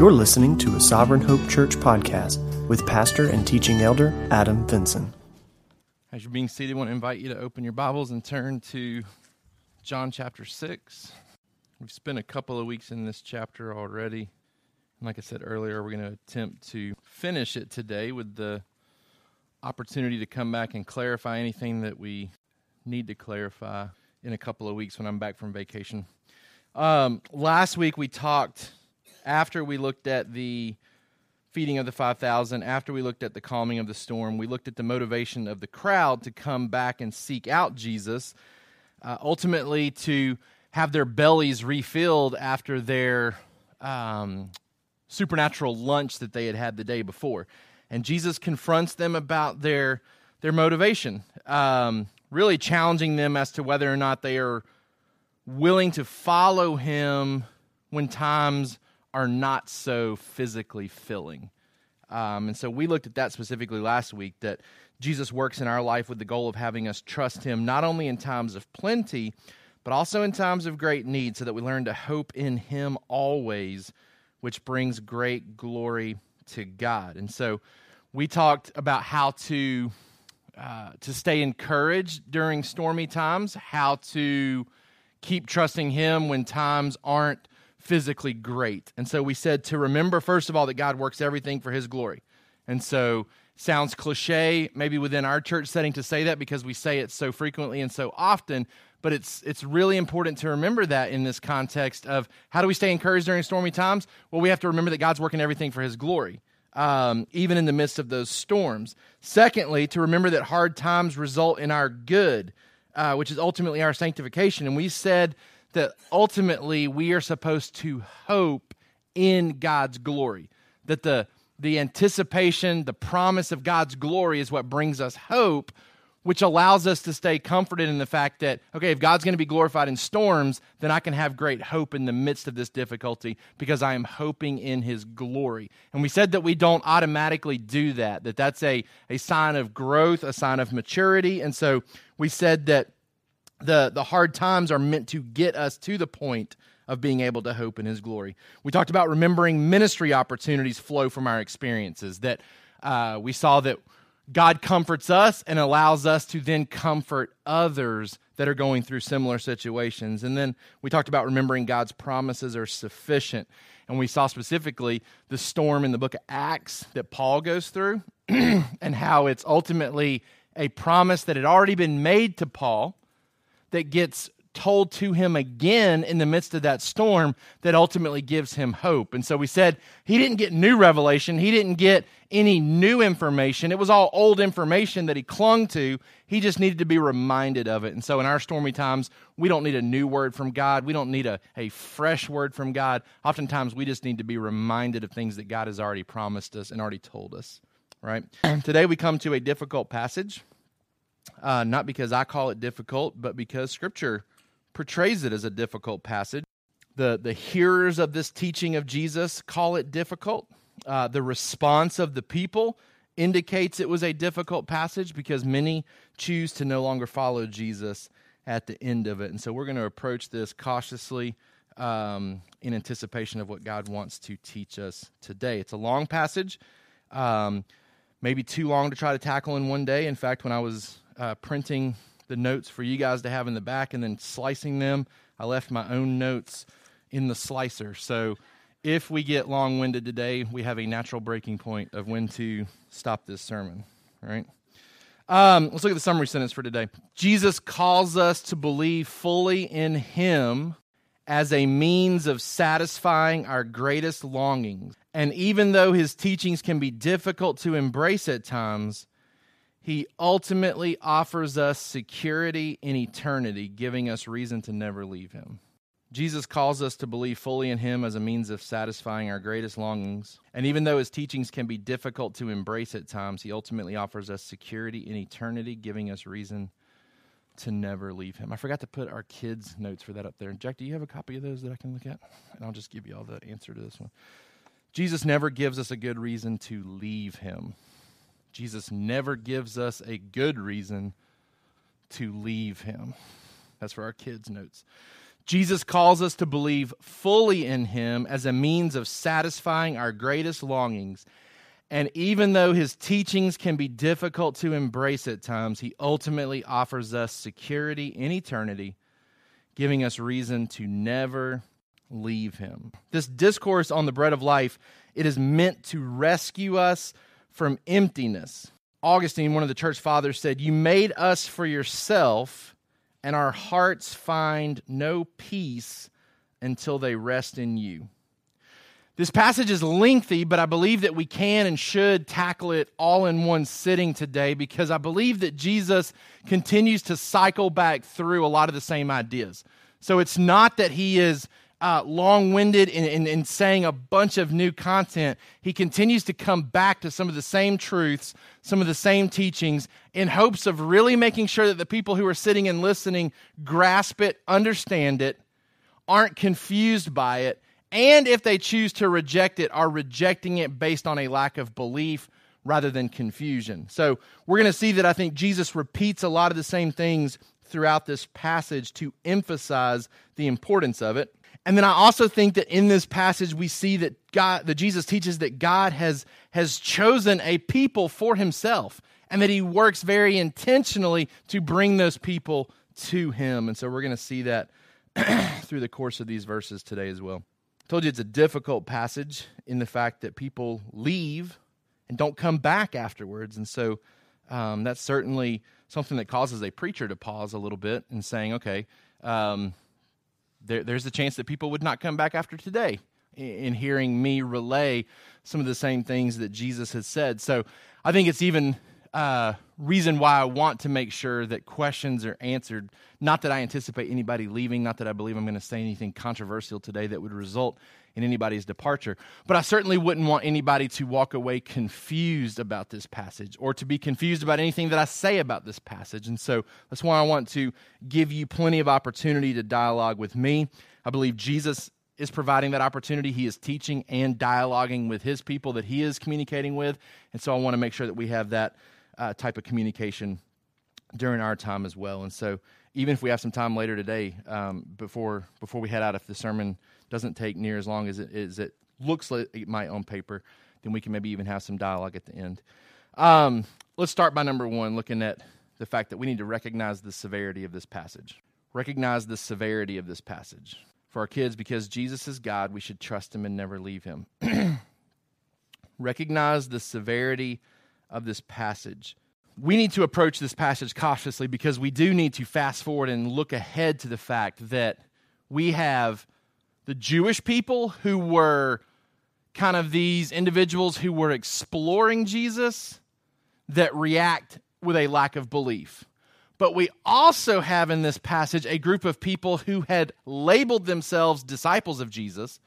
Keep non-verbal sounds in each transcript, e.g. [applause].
You're listening to a Sovereign Hope Church podcast with pastor and teaching elder Adam Vinson. As you're being seated, I want to invite you to open your Bibles and turn to John chapter 6. We've spent a couple of weeks in this chapter already. And like I said earlier, we're going to attempt to finish it today with the opportunity to come back and clarify anything that we need to clarify in a couple of weeks when I'm back from vacation. Um, last week we talked after we looked at the feeding of the 5,000, after we looked at the calming of the storm, we looked at the motivation of the crowd to come back and seek out Jesus, uh, ultimately to have their bellies refilled after their um, supernatural lunch that they had had the day before. And Jesus confronts them about their, their motivation, um, really challenging them as to whether or not they are willing to follow him when times are not so physically filling. Um, and so we looked at that specifically last week that Jesus works in our life with the goal of having us trust him not only in times of plenty, but also in times of great need, so that we learn to hope in him always, which brings great glory to God. And so we talked about how to. Uh, to stay encouraged during stormy times, how to keep trusting Him when times aren't physically great. And so we said to remember, first of all, that God works everything for his glory. And so sounds cliche maybe within our church setting to say that because we say it so frequently and so often but it's it's really important to remember that in this context of how do we stay encouraged during stormy times well we have to remember that god's working everything for his glory um, even in the midst of those storms secondly to remember that hard times result in our good uh, which is ultimately our sanctification and we said that ultimately we are supposed to hope in God's glory. That the the anticipation, the promise of God's glory is what brings us hope, which allows us to stay comforted in the fact that, okay, if God's going to be glorified in storms, then I can have great hope in the midst of this difficulty because I am hoping in his glory. And we said that we don't automatically do that, that that's a, a sign of growth, a sign of maturity. And so we said that the, the hard times are meant to get us to the point of being able to hope in his glory. We talked about remembering ministry opportunities flow from our experiences, that uh, we saw that God comforts us and allows us to then comfort others that are going through similar situations. And then we talked about remembering God's promises are sufficient. And we saw specifically the storm in the book of Acts that Paul goes through [clears throat] and how it's ultimately a promise that had already been made to Paul that gets told to him again in the midst of that storm that ultimately gives him hope. And so we said he didn't get new revelation, he didn't get any new information. It was all old information that he clung to. He just needed to be reminded of it. And so in our stormy times, we don't need a new word from God. We don't need a, a fresh word from God. Oftentimes, we just need to be reminded of things that God has already promised us and already told us. Right? Today we come to a difficult passage uh, not because I call it difficult, but because Scripture portrays it as a difficult passage. The, the hearers of this teaching of Jesus call it difficult. Uh, the response of the people indicates it was a difficult passage because many choose to no longer follow Jesus at the end of it. And so we're going to approach this cautiously um, in anticipation of what God wants to teach us today. It's a long passage, um, maybe too long to try to tackle in one day. In fact, when I was uh, printing the notes for you guys to have in the back and then slicing them. I left my own notes in the slicer. So if we get long winded today, we have a natural breaking point of when to stop this sermon. Right? Um, let's look at the summary sentence for today. Jesus calls us to believe fully in Him as a means of satisfying our greatest longings. And even though His teachings can be difficult to embrace at times, he ultimately offers us security in eternity, giving us reason to never leave him. Jesus calls us to believe fully in him as a means of satisfying our greatest longings. And even though his teachings can be difficult to embrace at times, he ultimately offers us security in eternity, giving us reason to never leave him. I forgot to put our kids' notes for that up there. Jack, do you have a copy of those that I can look at? And I'll just give you all the answer to this one. Jesus never gives us a good reason to leave him. Jesus never gives us a good reason to leave him. That's for our kids' notes. Jesus calls us to believe fully in him as a means of satisfying our greatest longings. And even though his teachings can be difficult to embrace at times, he ultimately offers us security in eternity, giving us reason to never leave him. This discourse on the bread of life, it is meant to rescue us from emptiness. Augustine, one of the church fathers, said, You made us for yourself, and our hearts find no peace until they rest in you. This passage is lengthy, but I believe that we can and should tackle it all in one sitting today because I believe that Jesus continues to cycle back through a lot of the same ideas. So it's not that he is uh, long winded in, in, in saying a bunch of new content. He continues to come back to some of the same truths, some of the same teachings, in hopes of really making sure that the people who are sitting and listening grasp it, understand it, aren't confused by it and if they choose to reject it, are rejecting it based on a lack of belief rather than confusion. So we're going to see that I think Jesus repeats a lot of the same things throughout this passage to emphasize the importance of it. And then I also think that in this passage we see that God that Jesus teaches that God has has chosen a people for himself and that he works very intentionally to bring those people to him. And so we're going to see that [clears throat] through the course of these verses today as well I told you it's a difficult passage in the fact that people leave and don't come back afterwards. And so um, that's certainly something that causes a preacher to pause a little bit and saying, okay, um, there, there's a chance that people would not come back after today in, in hearing me relay some of the same things that Jesus has said. So I think it's even uh, reason why I want to make sure that questions are answered. Not that I anticipate anybody leaving, not that I believe I'm going to say anything controversial today that would result in anybody's departure. But I certainly wouldn't want anybody to walk away confused about this passage or to be confused about anything that I say about this passage. And so that's why I want to give you plenty of opportunity to dialogue with me. I believe Jesus is providing that opportunity. He is teaching and dialoguing with his people that he is communicating with. And so I want to make sure that we have that uh, type of communication during our time as well. And so, even if we have some time later today, um, before before we head out, if the sermon doesn't take near as long as it, as it looks like it might on paper, then we can maybe even have some dialogue at the end. Um, let's start by number one, looking at the fact that we need to recognize the severity of this passage. Recognize the severity of this passage. For our kids, because Jesus is God, we should trust Him and never leave Him. [clears throat] recognize the severity of this passage. We need to approach this passage cautiously because we do need to fast forward and look ahead to the fact that we have the Jewish people who were kind of these individuals who were exploring Jesus that react with a lack of belief. But we also have in this passage a group of people who had labeled themselves disciples of Jesus.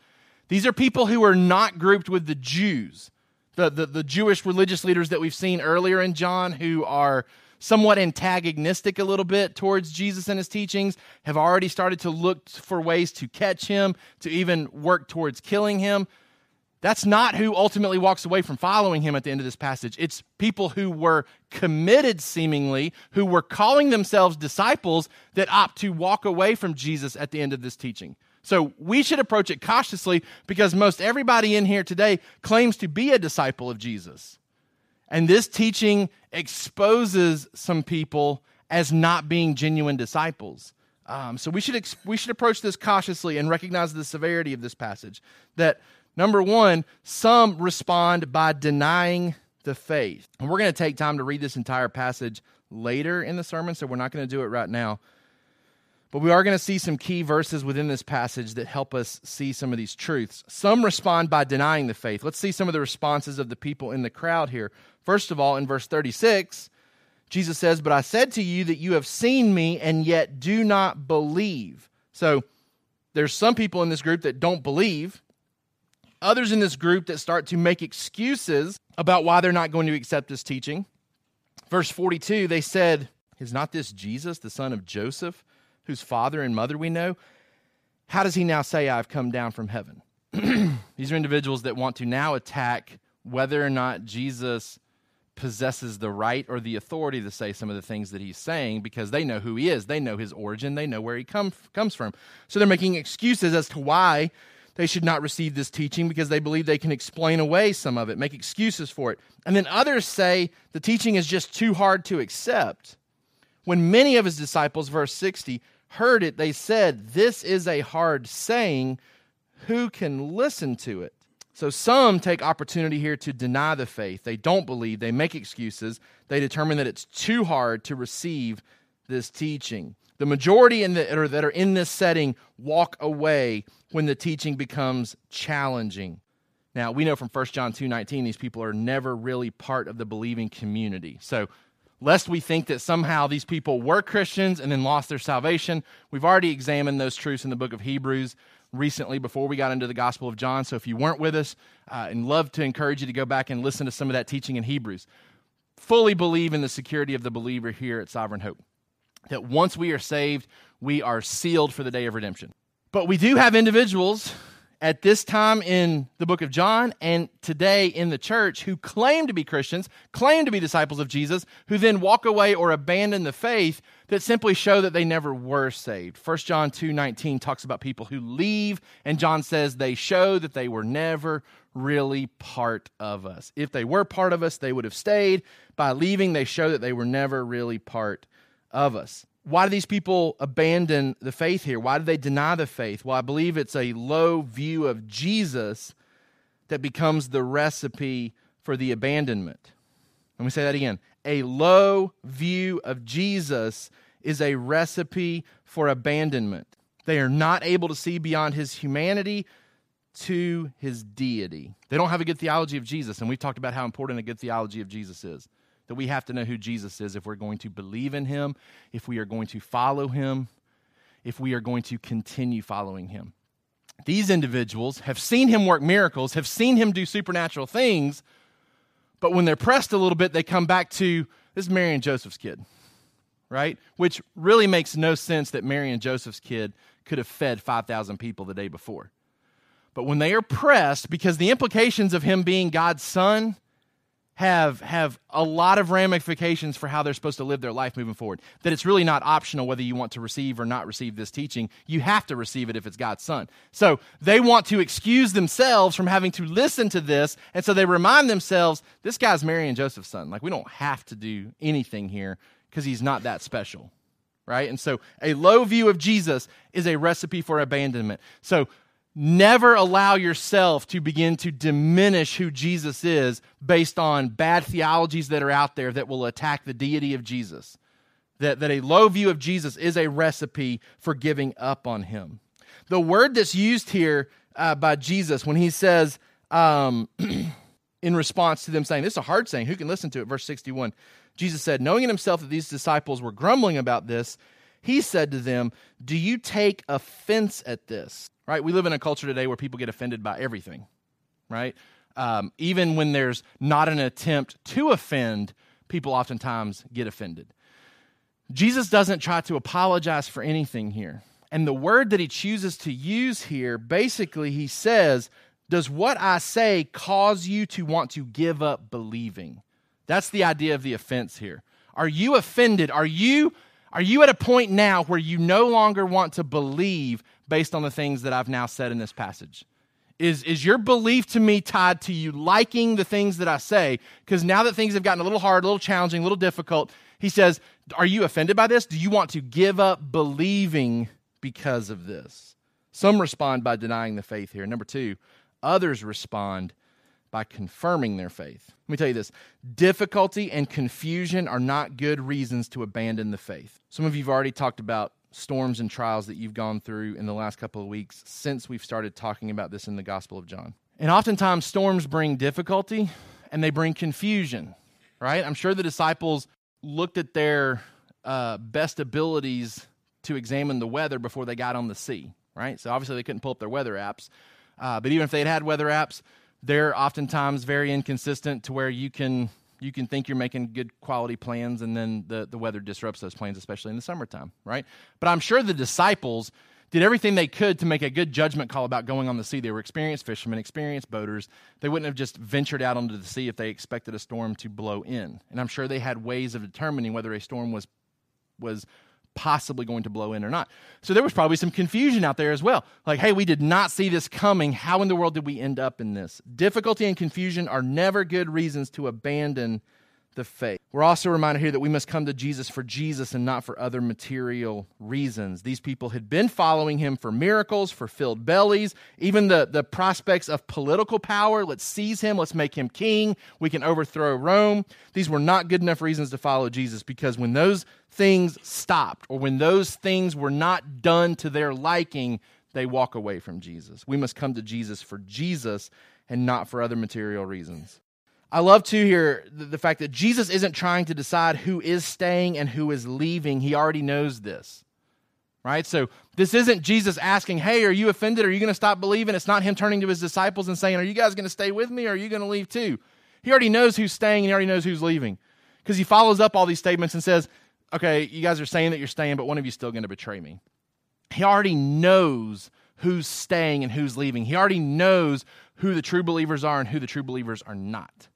These are people who are not grouped with the Jews the, the, the Jewish religious leaders that we've seen earlier in John who are somewhat antagonistic a little bit towards Jesus and his teachings have already started to look for ways to catch him, to even work towards killing him. That's not who ultimately walks away from following him at the end of this passage. It's people who were committed, seemingly, who were calling themselves disciples that opt to walk away from Jesus at the end of this teaching. So we should approach it cautiously because most everybody in here today claims to be a disciple of Jesus. And this teaching exposes some people as not being genuine disciples. Um, so we should ex- we should approach this cautiously and recognize the severity of this passage. That number one, some respond by denying the faith, and we're going to take time to read this entire passage later in the sermon, so we're not going to do it right now. But we are going to see some key verses within this passage that help us see some of these truths. Some respond by denying the faith. Let's see some of the responses of the people in the crowd here. First of all, in verse 36, Jesus says, But I said to you that you have seen me and yet do not believe. So there's some people in this group that don't believe, others in this group that start to make excuses about why they're not going to accept this teaching. Verse 42, they said, Is not this Jesus, the son of Joseph? Whose father and mother we know, how does he now say, I've come down from heaven? [clears throat] These are individuals that want to now attack whether or not Jesus possesses the right or the authority to say some of the things that he's saying because they know who he is. They know his origin. They know where he come, comes from. So they're making excuses as to why they should not receive this teaching because they believe they can explain away some of it, make excuses for it. And then others say the teaching is just too hard to accept. When many of his disciples, verse 60, heard it, they said, This is a hard saying. Who can listen to it? So some take opportunity here to deny the faith. They don't believe, they make excuses, they determine that it's too hard to receive this teaching. The majority in the, that are in this setting walk away when the teaching becomes challenging. Now, we know from 1 John 2:19 these people are never really part of the believing community. So, lest we think that somehow these people were Christians and then lost their salvation, we've already examined those truths in the book of Hebrews recently before we got into the Gospel of John. So, if you weren't with us, uh, and love to encourage you to go back and listen to some of that teaching in Hebrews. Fully believe in the security of the believer here at Sovereign Hope. That once we are saved, we are sealed for the day of redemption. But we do have individuals at this time in the book of John and today in the church who claim to be Christians, claim to be disciples of Jesus, who then walk away or abandon the faith that simply show that they never were saved. 1 John 2:19 talks about people who leave and John says they show that they were never really part of us. If they were part of us, they would have stayed. By leaving, they show that they were never really part of us why do these people abandon the faith here? Why do they deny the faith? Well, I believe it's a low view of Jesus that becomes the recipe for the abandonment. Let me say that again. A low view of Jesus is a recipe for abandonment. They are not able to see beyond his humanity to his deity. They don't have a good theology of Jesus, and we've talked about how important a good theology of Jesus is that we have to know who Jesus is if we're going to believe in him, if we are going to follow him, if we are going to continue following him. These individuals have seen him work miracles, have seen him do supernatural things, but when they're pressed a little bit, they come back to this Mary and Joseph's kid, right? Which really makes no sense that Mary and Joseph's kid could have fed 5,000 people the day before. But when they are pressed, because the implications of him being God's son have have a lot of ramifications for how they're supposed to live their life moving forward. That it's really not optional whether you want to receive or not receive this teaching. You have to receive it if it's God's son. So they want to excuse themselves from having to listen to this, and so they remind themselves, this guy's Mary and Joseph's son. Like we don't have to do anything here because he's not that special. Right? And so a low view of Jesus is a recipe for abandonment. So Never allow yourself to begin to diminish who Jesus is based on bad theologies that are out there that will attack the deity of Jesus. That, that a low view of Jesus is a recipe for giving up on him. The word that's used here uh, by Jesus when he says, um, [clears throat] in response to them saying, This is a hard saying, who can listen to it? Verse 61. Jesus said, Knowing in himself that these disciples were grumbling about this, he said to them, Do you take offense at this? Right? We live in a culture today where people get offended by everything, right? Um, even when there's not an attempt to offend, people oftentimes get offended. Jesus doesn't try to apologize for anything here. And the word that he chooses to use here, basically, he says, Does what I say cause you to want to give up believing? That's the idea of the offense here. Are you offended? Are you are you at a point now where you no longer want to believe based on the things that I've now said in this passage? Is, is your belief to me tied to you liking the things that I say? Because now that things have gotten a little hard, a little challenging, a little difficult, he says, Are you offended by this? Do you want to give up believing because of this? Some respond by denying the faith here. Number two, others respond by confirming their faith. Let me tell you this difficulty and confusion are not good reasons to abandon the faith. Some of you have already talked about storms and trials that you've gone through in the last couple of weeks since we've started talking about this in the Gospel of John. And oftentimes, storms bring difficulty and they bring confusion, right? I'm sure the disciples looked at their uh, best abilities to examine the weather before they got on the sea, right? So obviously, they couldn't pull up their weather apps. Uh, but even if they had had weather apps, they're oftentimes very inconsistent to where you can you can think you're making good quality plans and then the, the weather disrupts those plans especially in the summertime right but i'm sure the disciples did everything they could to make a good judgment call about going on the sea. They were experienced fishermen, experienced boaters. They wouldn't have just ventured out onto the sea if they expected a storm to blow in. And I'm sure they had ways of determining whether a storm was was possibly going to blow in or not. So there was probably some confusion out there as well. Like, hey, we did not see this coming. How in the world did we end up in this? Difficulty and confusion are never good reasons to abandon the faith. We're also reminded here that we must come to Jesus for Jesus and not for other material reasons. These people had been following him for miracles, for filled bellies, even the, the prospects of political power. Let's seize him, let's make him king, we can overthrow Rome. These were not good enough reasons to follow Jesus because when those things stopped or when those things were not done to their liking, they walk away from Jesus. We must come to Jesus for Jesus and not for other material reasons. I love to hear the, fact that Jesus isn't trying to decide who is staying and who is leaving. He already knows this. Right? So this isn't Jesus asking, Hey, are you offended? Are you going to stop believing? It's not him turning to his disciples and saying, Are you guys going to stay with me or are you going to leave too? He already knows who's staying and he already knows who's leaving. Because he follows up all these statements and says, Okay, you guys are saying that you're staying, but one of you is still going to betray me. He already knows who's staying and who's leaving. He already knows who the true believers are and who the true believers are not.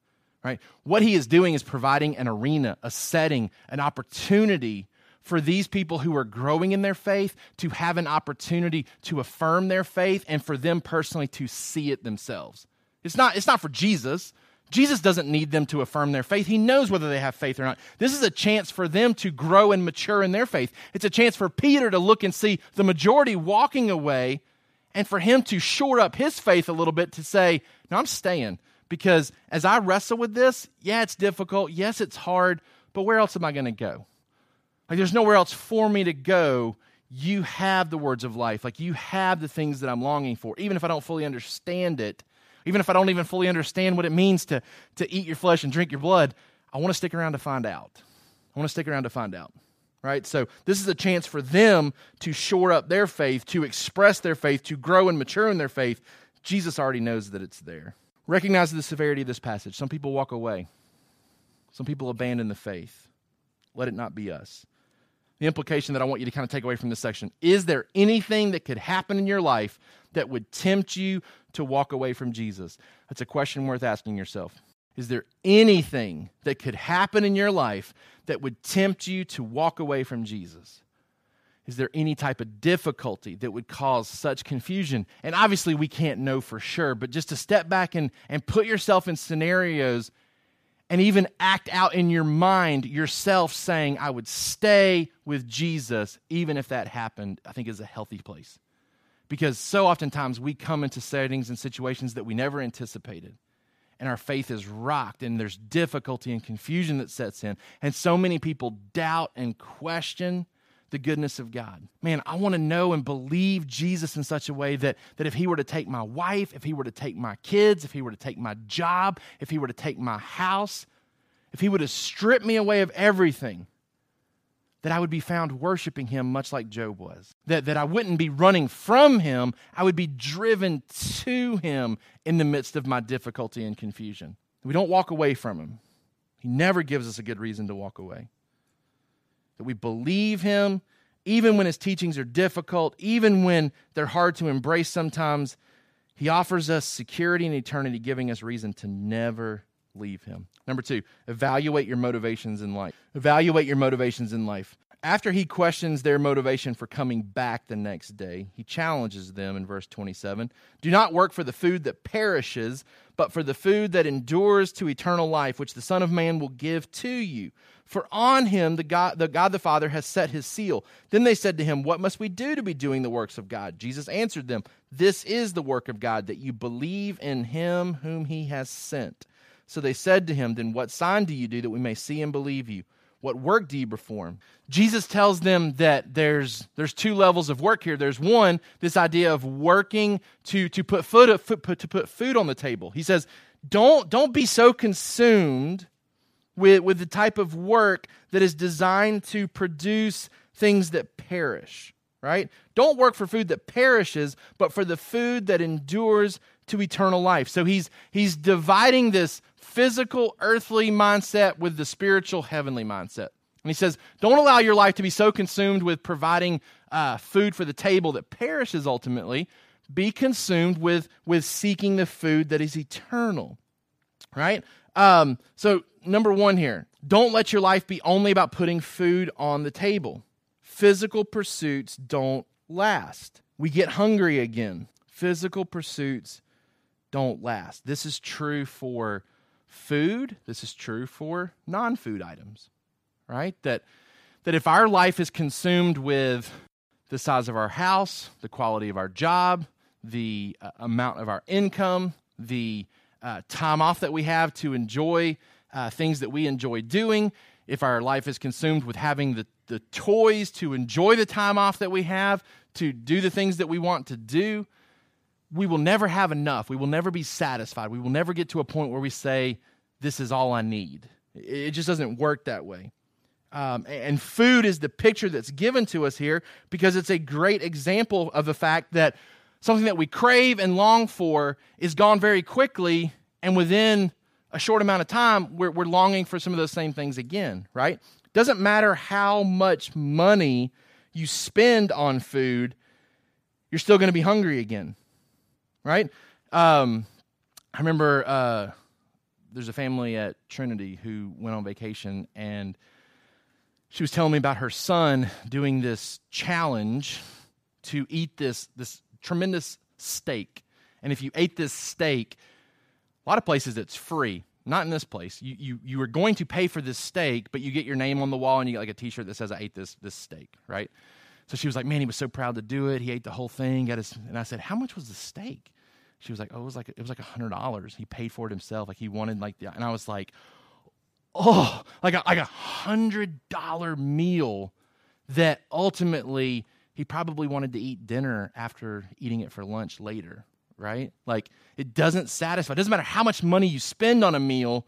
Right? What he is doing is providing an arena, a setting, an opportunity for these people who are growing in their faith to have an opportunity to affirm their faith and for them personally to see it themselves. It's not, it's not for Jesus. Jesus doesn't need them to affirm their faith. He knows whether they have faith or not. This is a chance for them to grow and mature in their faith. It's a chance for Peter to look and see the majority walking away and for him to shore up his faith a little bit to say, No, I'm staying. Because as I wrestle with this, yeah, it's difficult. Yes, it's hard, but where else am I going to go? Like, there's nowhere else for me to go. You have the words of life. Like, you have the things that I'm longing for. Even if I don't fully understand it, even if I don't even fully understand what it means to, to eat your flesh and drink your blood, I want to stick around to find out. I want to stick around to find out. Right? So, this is a chance for them to shore up their faith, to express their faith, to grow and mature in their faith. Jesus already knows that it's there. Recognize the severity of this passage. Some people walk away, some people abandon the faith. Let it not be us. The implication that I want you to kind of take away from this section is there anything that could happen in your life that would tempt you to walk away from Jesus? That's a question worth asking yourself. Is there anything that could happen in your life that would tempt you to walk away from Jesus? Is there any type of difficulty that would cause such confusion? And obviously, we can't know for sure, but just to step back and, and put yourself in scenarios and even act out in your mind yourself saying, I would stay with Jesus, even if that happened, I think is a healthy place. Because so oftentimes we come into settings and situations that we never anticipated and our faith is rocked and there's difficulty and confusion that sets in and so many people doubt and question the goodness of God. Man, I want to know and believe Jesus in such a way that, that if He were to take my wife, if He were to take my kids, if He were to take my job, if He were to take my house, if He would have stripped me away of everything, that I would be found worshiping Him much like Job was. That, that I wouldn't be running from Him, I would be driven to Him in the midst of my difficulty and confusion. We don't walk away from Him, He never gives us a good reason to walk away that we believe him even when his teachings are difficult, even when they're hard to embrace sometimes. He offers us security and eternity, giving us reason to never leave him. Number two, evaluate your motivations in life. Evaluate your motivations in life. After he questions their motivation for coming back the next day, he challenges them in verse 27 Do not work for the food that perishes, but for the food that endures to eternal life, which the Son of Man will give to you. For on him the God, the God the Father has set his seal. Then they said to him, What must we do to be doing the works of God? Jesus answered them, This is the work of God, that you believe in him whom he has sent. So they said to him, Then what sign do you do that we may see and believe you? What work do you perform? Jesus tells them that there's, there's two levels of work here. There's one, this idea of working to, to, put food, to put food on the table. He says, don't, don't be so consumed with, with the type of work that is designed to produce things that perish, right? Don't work for food that perishes, but for the food that endures to eternal life. So he's, he's dividing this physical, earthly mindset with the spiritual, heavenly mindset. And he says, don't allow your life to be so consumed with providing uh, food for the table that perishes ultimately. Be consumed with, with seeking the food that is eternal. Right? Um, so, number one here don't let your life be only about putting food on the table. Physical pursuits don't last. We get hungry again. Physical pursuits don't last. This is true for food, this is true for non food items, right? That, that if our life is consumed with the size of our house, the quality of our job, the uh, amount of our income, the uh, time off that we have to enjoy uh, things that we enjoy doing, if our life is consumed with having the, the toys to enjoy the time off that we have, to do the things that we want to do, we will never have enough. We will never be satisfied. We will never get to a point where we say, This is all I need. It just doesn't work that way. Um, and food is the picture that's given to us here because it's a great example of the fact that something that we crave and long for is gone very quickly, and within a short amount of time, we're, we're longing for some of those same things again, right? Doesn't matter how much money you spend on food, you're still going to be hungry again right? Um, I remember uh, there's a family at Trinity who went on vacation, and she was telling me about her son doing this challenge to eat this this tremendous steak. And if you ate this steak, a lot of places it's free. Not in this place. You, you, you are going to pay for this steak, but you get your name on the wall and you get like a t shirt that says, I ate this, this steak, right? So she was like, Man, he was so proud to do it. He ate the whole thing. Got his, and I said, How much was the steak? she was like, "Oh, it was like it was like a hundred dollars. He paid for it himself. Like he wanted like the." And I was like, "Oh, like a, like a hundred dollar meal that ultimately he probably wanted to eat dinner after eating it for lunch later, right? Like it doesn't satisfy. It doesn't matter how much money you spend on a meal,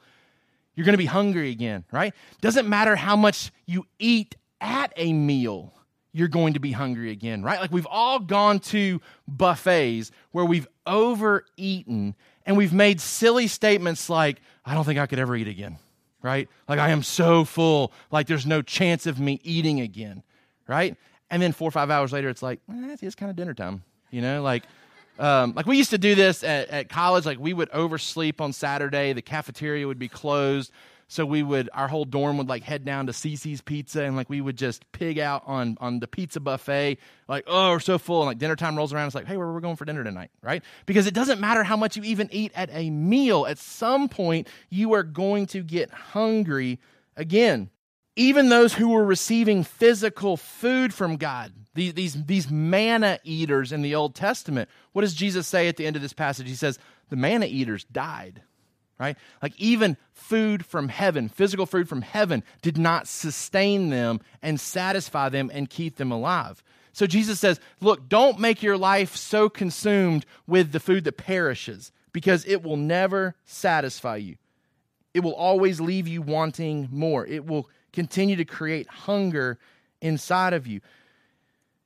you're going to be hungry again, right? Doesn't matter how much you eat at a meal." you're going to be hungry again, right? Like we've all gone to buffets where we've overeaten and we've made silly statements like, I don't think I could ever eat again, right? Like I am so full, like there's no chance of me eating again, right? And then four or five hours later, it's like, eh, it's kind of dinner time, you know? Like, um, like we used to do this at, at college. Like we would oversleep on Saturday. The cafeteria would be closed. So we would, our whole dorm would like head down to Cici's Pizza and like we would just pig out on on the pizza buffet. Like, oh, we're so full. And like dinner time rolls around. It's like, hey, where we're we going for dinner tonight? Right? Because it doesn't matter how much you even eat at a meal. At some point, you are going to get hungry again. Even those who were receiving physical food from God, these, these, these manna eaters in the Old Testament, what does Jesus say at the end of this passage? He says, the manna eaters died right? Like even food from heaven, physical food from heaven, did not sustain them and satisfy them and keep them alive. So Jesus says, look, don't make your life so consumed with the food that perishes because it will never satisfy you. It will always leave you wanting more. It will continue to create hunger inside of you.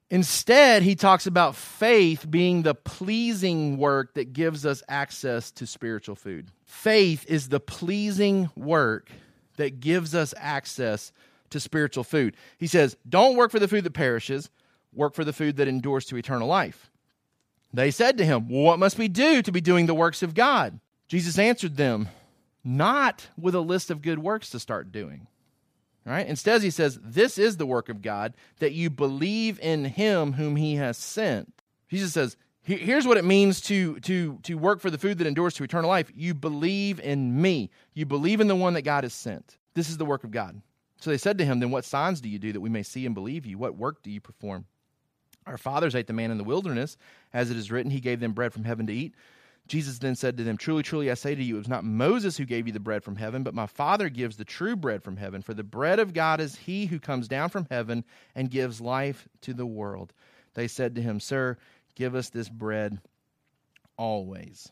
Instead, he talks about faith being the pleasing work that gives us access to spiritual food. Faith is the pleasing work that gives us access to spiritual food. He says, Don't work for the food that perishes, work for the food that endures to eternal life. They said to him, well, What must we do to be doing the works of God? Jesus answered them, Not with a list of good works to start doing. Right? Instead, he says, This is the work of God, that you believe in him whom he has sent. Jesus says, Here's what it means to, to, to work for the food that endures to eternal life. You believe in me. You believe in the one that God has sent. This is the work of God. So they said to him, Then what signs do you do that we may see and believe you? What work do you perform? Our fathers ate the manna in the wilderness. As it is written, he gave them bread from heaven to eat. Jesus then said to them, Truly, truly, I say to you, it was not Moses who gave you the bread from heaven, but my Father gives the true bread from heaven. For the bread of God is he who comes down from heaven and gives life to the world. They said to him, Sir, give us this bread always.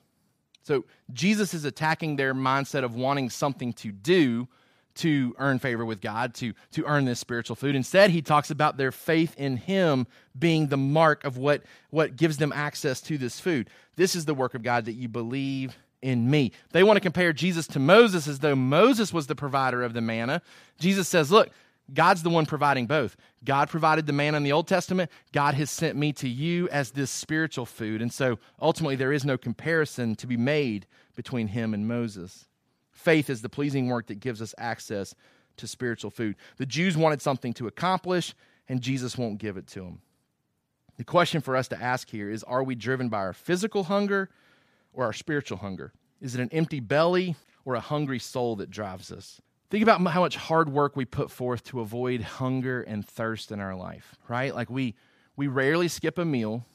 So Jesus is attacking their mindset of wanting something to do to earn favor with God, to, to earn this spiritual food. Instead, he talks about their faith in him being the mark of what, what gives them access to this food. This is the work of God that you believe in me. They want to compare Jesus to Moses as though Moses was the provider of the manna. Jesus says, Look, God's the one providing both. God provided the manna in the Old Testament. God has sent me to you as this spiritual food. And so ultimately, there is no comparison to be made between him and Moses. Faith is the pleasing work that gives us access to spiritual food. The Jews wanted something to accomplish, and Jesus won't give it to them. The question for us to ask here is Are we driven by our physical hunger or our spiritual hunger? Is it an empty belly or a hungry soul that drives us? Think about how much hard work we put forth to avoid hunger and thirst in our life, right? Like we we rarely skip a meal,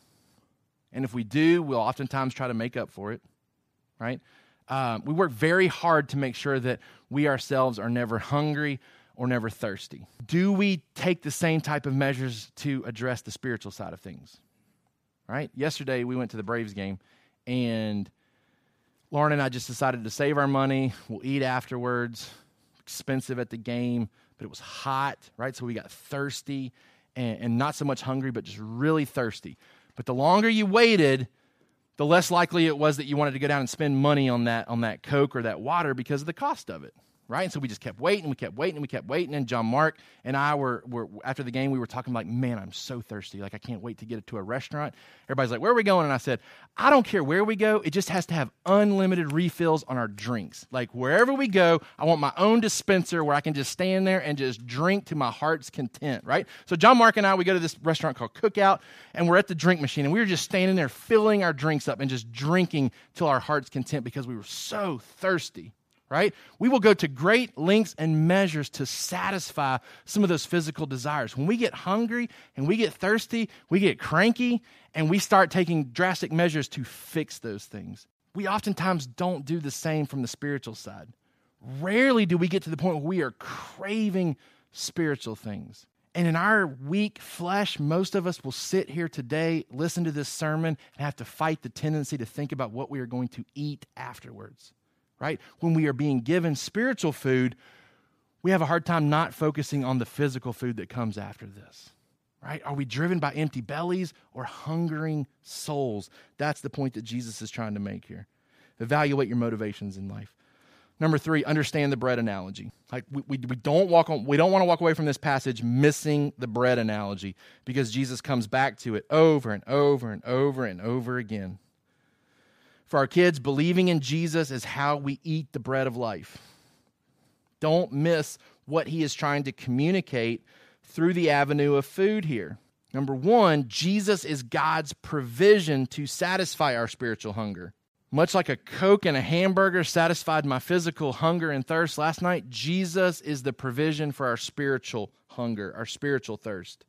and if we do, we'll oftentimes try to make up for it, right? Um, we work very hard to make sure that we ourselves are never hungry or never thirsty. Do we take the same type of measures to address the spiritual side of things? Right? Yesterday we went to the Braves game and Lauren and I just decided to save our money. We'll eat afterwards. Expensive at the game, but it was hot, right? So we got thirsty and, and not so much hungry, but just really thirsty. But the longer you waited, the less likely it was that you wanted to go down and spend money on that on that Coke or that water because of the cost of it right? And so we just kept waiting, we kept waiting, and we kept waiting. And John Mark and I were, were after the game, we were talking like, man, I'm so thirsty. Like, I can't wait to get to a restaurant. Everybody's like, where are we going? And I said, I don't care where we go. It just has to have unlimited refills on our drinks. Like, wherever we go, I want my own dispenser where I can just stand there and just drink to my heart's content, right? So John Mark and I, we go to this restaurant called Cookout, and we're at the drink machine, and we were just standing there filling our drinks up and just drinking till our heart's content because we were so thirsty right? We will go to great lengths and measures to satisfy some of those physical desires. When we get hungry and we get thirsty, we get cranky, and we start taking drastic measures to fix those things. We oftentimes don't do the same from the spiritual side. Rarely do we get to the point where we are craving spiritual things. And in our weak flesh, most of us will sit here today, listen to this sermon, and have to fight the tendency to think about what we are going to eat afterwards right? When we are being given spiritual food, we have a hard time not focusing on the physical food that comes after this, right? Are we driven by empty bellies or hungering souls? That's the point that Jesus is trying to make here. Evaluate your motivations in life. Number three, understand the bread analogy. Like we, we, we don't walk on, we don't want to walk away from this passage missing the bread analogy because Jesus comes back to it over and over and over and over again. For our kids, believing in Jesus is how we eat the bread of life. Don't miss what he is trying to communicate through the avenue of food here. Number one, Jesus is God's provision to satisfy our spiritual hunger. Much like a Coke and a hamburger satisfied my physical hunger and thirst last night, Jesus is the provision for our spiritual hunger, our spiritual thirst.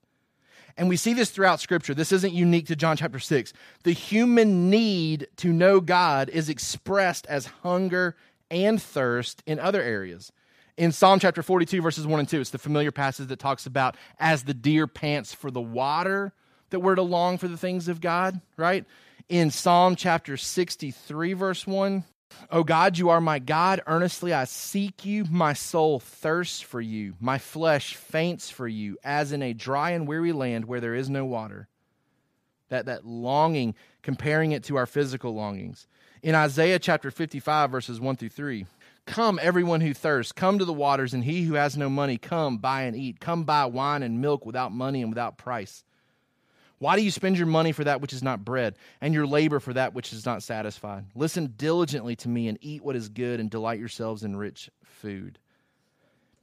And we see this throughout Scripture. This isn't unique to John chapter 6. The human need to know God is expressed as hunger and thirst in other areas. In Psalm chapter 42, verses 1 and 2, it's the familiar passage that talks about as the deer pants for the water, that we're to long for the things of God, right? In Psalm chapter 63, verse 1, O God, you are my God. Earnestly I seek you. My soul thirsts for you. My flesh faints for you, as in a dry and weary land where there is no water. That, that longing, comparing it to our physical longings. In Isaiah chapter 55, verses 1 through 3, Come, everyone who thirsts, come to the waters, and he who has no money, come, buy and eat. Come buy wine and milk without money and without price. Why do you spend your money for that which is not bread, and your labor for that which is not satisfied? Listen diligently to me and eat what is good, and delight yourselves in rich food.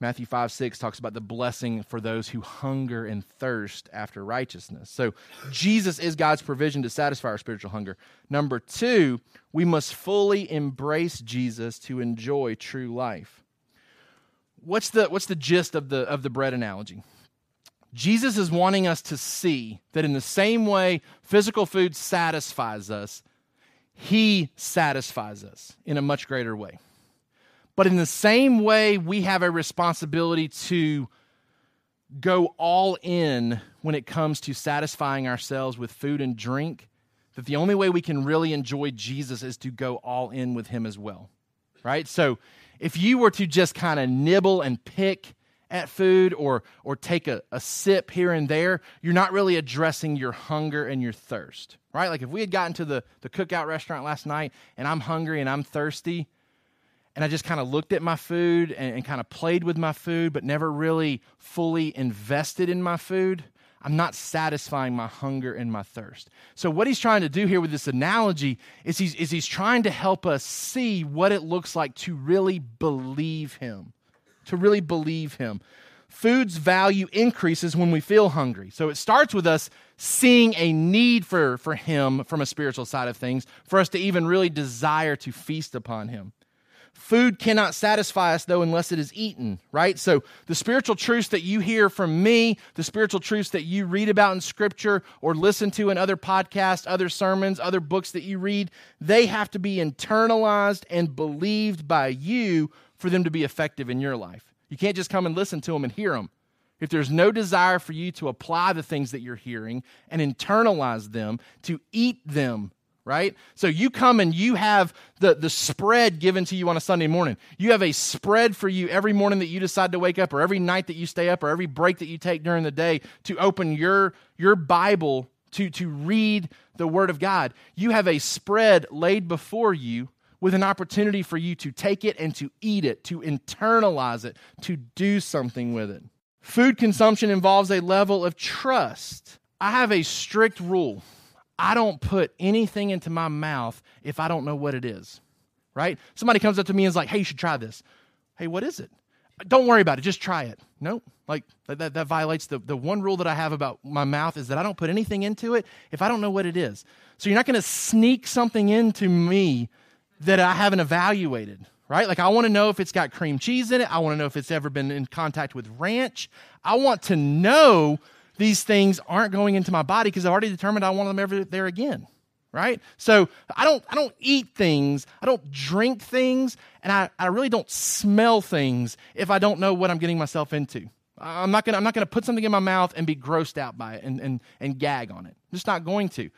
Matthew 5 6 talks about the blessing for those who hunger and thirst after righteousness. So, Jesus is God's provision to satisfy our spiritual hunger. Number two, we must fully embrace Jesus to enjoy true life. What's the, what's the gist of the, of the bread analogy? Jesus is wanting us to see that in the same way physical food satisfies us, He satisfies us in a much greater way. But in the same way, we have a responsibility to go all in when it comes to satisfying ourselves with food and drink. That the only way we can really enjoy Jesus is to go all in with Him as well. Right? So if you were to just kind of nibble and pick at food or, or take a, a sip here and there, you're not really addressing your hunger and your thirst, right? Like if we had gotten to the, the cookout restaurant last night and I'm hungry and I'm thirsty, and I just kind of looked at my food and, and kind of played with my food, but never really fully invested in my food, I'm not satisfying my hunger and my thirst. So, what he's trying to do here with this analogy is he's, is he's trying to help us see what it looks like to really believe him. To really believe him. Food's value increases when we feel hungry. So, it starts with us seeing a need for, for him from a spiritual side of things, for us to even really desire to feast upon him. Food cannot satisfy us, though, unless it is eaten, right? So, the spiritual truths that you hear from me, the spiritual truths that you read about in Scripture or listen to in other podcasts, other sermons, other books that you read, they have to be internalized and believed by you for them to be effective in your life. You can't just come and listen to them and hear them. If there's no desire for you to apply the things that you're hearing and internalize them, to eat them right? So you come and you have the, the spread given to you on a Sunday morning. You have a spread for you every morning that you decide to wake up, or every night that you stay up, or every break that you take during the day to open your, your Bible to, to read the Word of God. You have a spread laid before you with an opportunity for you to take it and to eat it, to internalize it, to do something with it. Food consumption involves a level of trust. I have a strict rule I don't put anything into my mouth if I don't know what it is, right? Somebody comes up to me and is like, hey, you should try this. Hey, what is it? Don't worry about it. Just try it. Nope. Like that, that violates the, the one rule that I have about my mouth is that I don't put anything into it if I don't know what it is. So you're not going to sneak something into me that I haven't evaluated, right? Like I want to know if it's got cream cheese in it. I want to know if it's ever been in contact with ranch. I want to know these things aren't going into my body because I've already determined I want them ever there again. Right? So I don't I don't eat things, I don't drink things, and I, I really don't smell things if I don't know what I'm getting myself into. I'm not gonna I'm not gonna put something in my mouth and be grossed out by it and, and, and gag on it. I'm just not going to.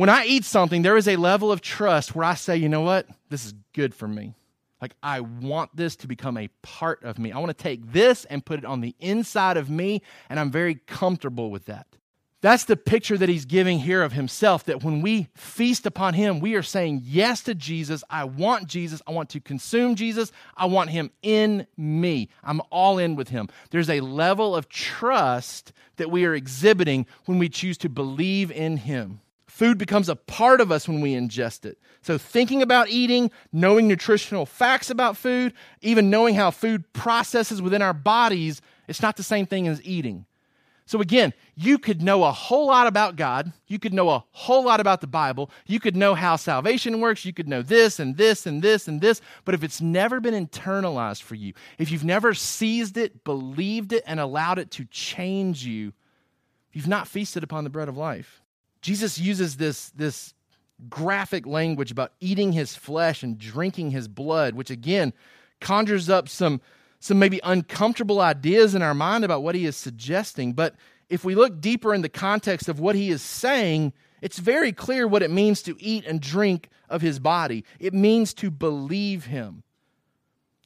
When I eat something, there is a level of trust where I say, you know what? This is good for me. Like, I want this to become a part of me. I want to take this and put it on the inside of me, and I'm very comfortable with that. That's the picture that he's giving here of himself that when we feast upon him, we are saying yes to Jesus. I want Jesus. I want to consume Jesus. I want him in me. I'm all in with him. There's a level of trust that we are exhibiting when we choose to believe in him. Food becomes a part of us when we ingest it. So, thinking about eating, knowing nutritional facts about food, even knowing how food processes within our bodies, it's not the same thing as eating. So, again, you could know a whole lot about God. You could know a whole lot about the Bible. You could know how salvation works. You could know this and this and this and this. But if it's never been internalized for you, if you've never seized it, believed it, and allowed it to change you, you've not feasted upon the bread of life. Jesus uses this, this graphic language about eating his flesh and drinking his blood, which again conjures up some, some maybe uncomfortable ideas in our mind about what he is suggesting. But if we look deeper in the context of what he is saying, it's very clear what it means to eat and drink of his body. It means to believe him.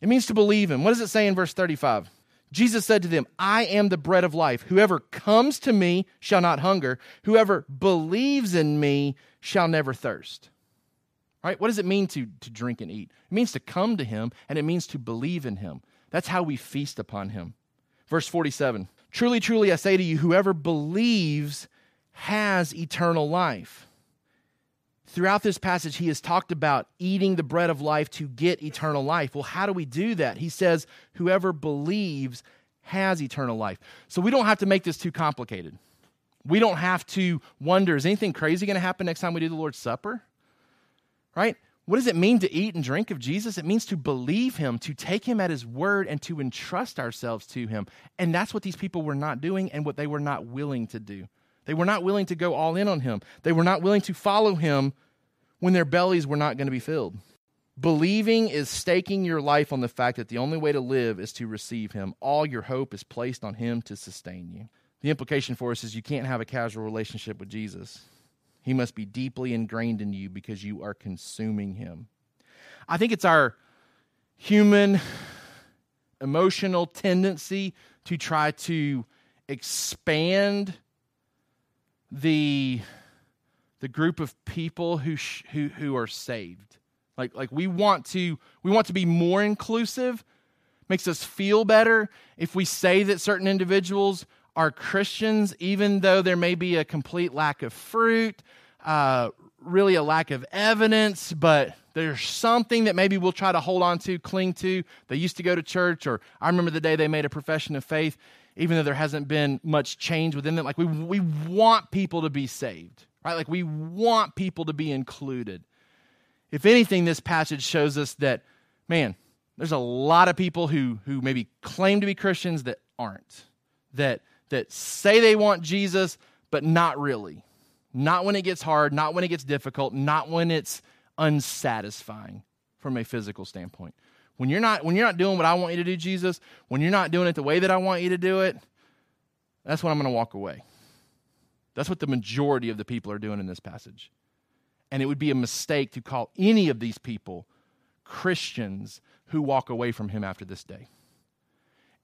It means to believe him. What does it say in verse 35? Jesus said to them, I am the bread of life. Whoever comes to me shall not hunger. Whoever believes in me shall never thirst. Right? What does it mean to, to drink and eat? It means to come to him and it means to believe in him. That's how we feast upon him. Verse 47 Truly, truly, I say to you, whoever believes has eternal life. Throughout this passage, he has talked about eating the bread of life to get eternal life. Well, how do we do that? He says, Whoever believes has eternal life. So we don't have to make this too complicated. We don't have to wonder, is anything crazy going to happen next time we do the Lord's Supper? Right? What does it mean to eat and drink of Jesus? It means to believe him, to take him at his word, and to entrust ourselves to him. And that's what these people were not doing and what they were not willing to do. They were not willing to go all in on him. They were not willing to follow him when their bellies were not going to be filled. Believing is staking your life on the fact that the only way to live is to receive him. All your hope is placed on him to sustain you. The implication for us is you can't have a casual relationship with Jesus. He must be deeply ingrained in you because you are consuming him. I think it's our human emotional tendency to try to expand the, the group of people who, sh- who, who are saved. Like, like we want to we want to be more inclusive. Makes us feel better if we say that certain individuals are Christians, even though there may be a complete lack of fruit, uh, really a lack of evidence, but there's something that maybe we'll try to hold on to, cling to. They used to go to church, or I remember the day they made a profession of faith, even though there hasn't been much change within them. Like we, we want people to be saved, right? Like we want people to be included. If anything, this passage shows us that, man, there's a lot of people who, who maybe claim to be Christians that aren't, that, that say they want Jesus, but not really. Not when it gets hard, not when it gets difficult, not when it's unsatisfying from a physical standpoint. When you're not when you're not doing what I want you to do, Jesus, when you're not doing it the way that I want you to do it, that's when I'm going to walk away. That's what the majority of the people are doing in this passage. And it would be a mistake to call any of these people Christians who walk away from him after this day.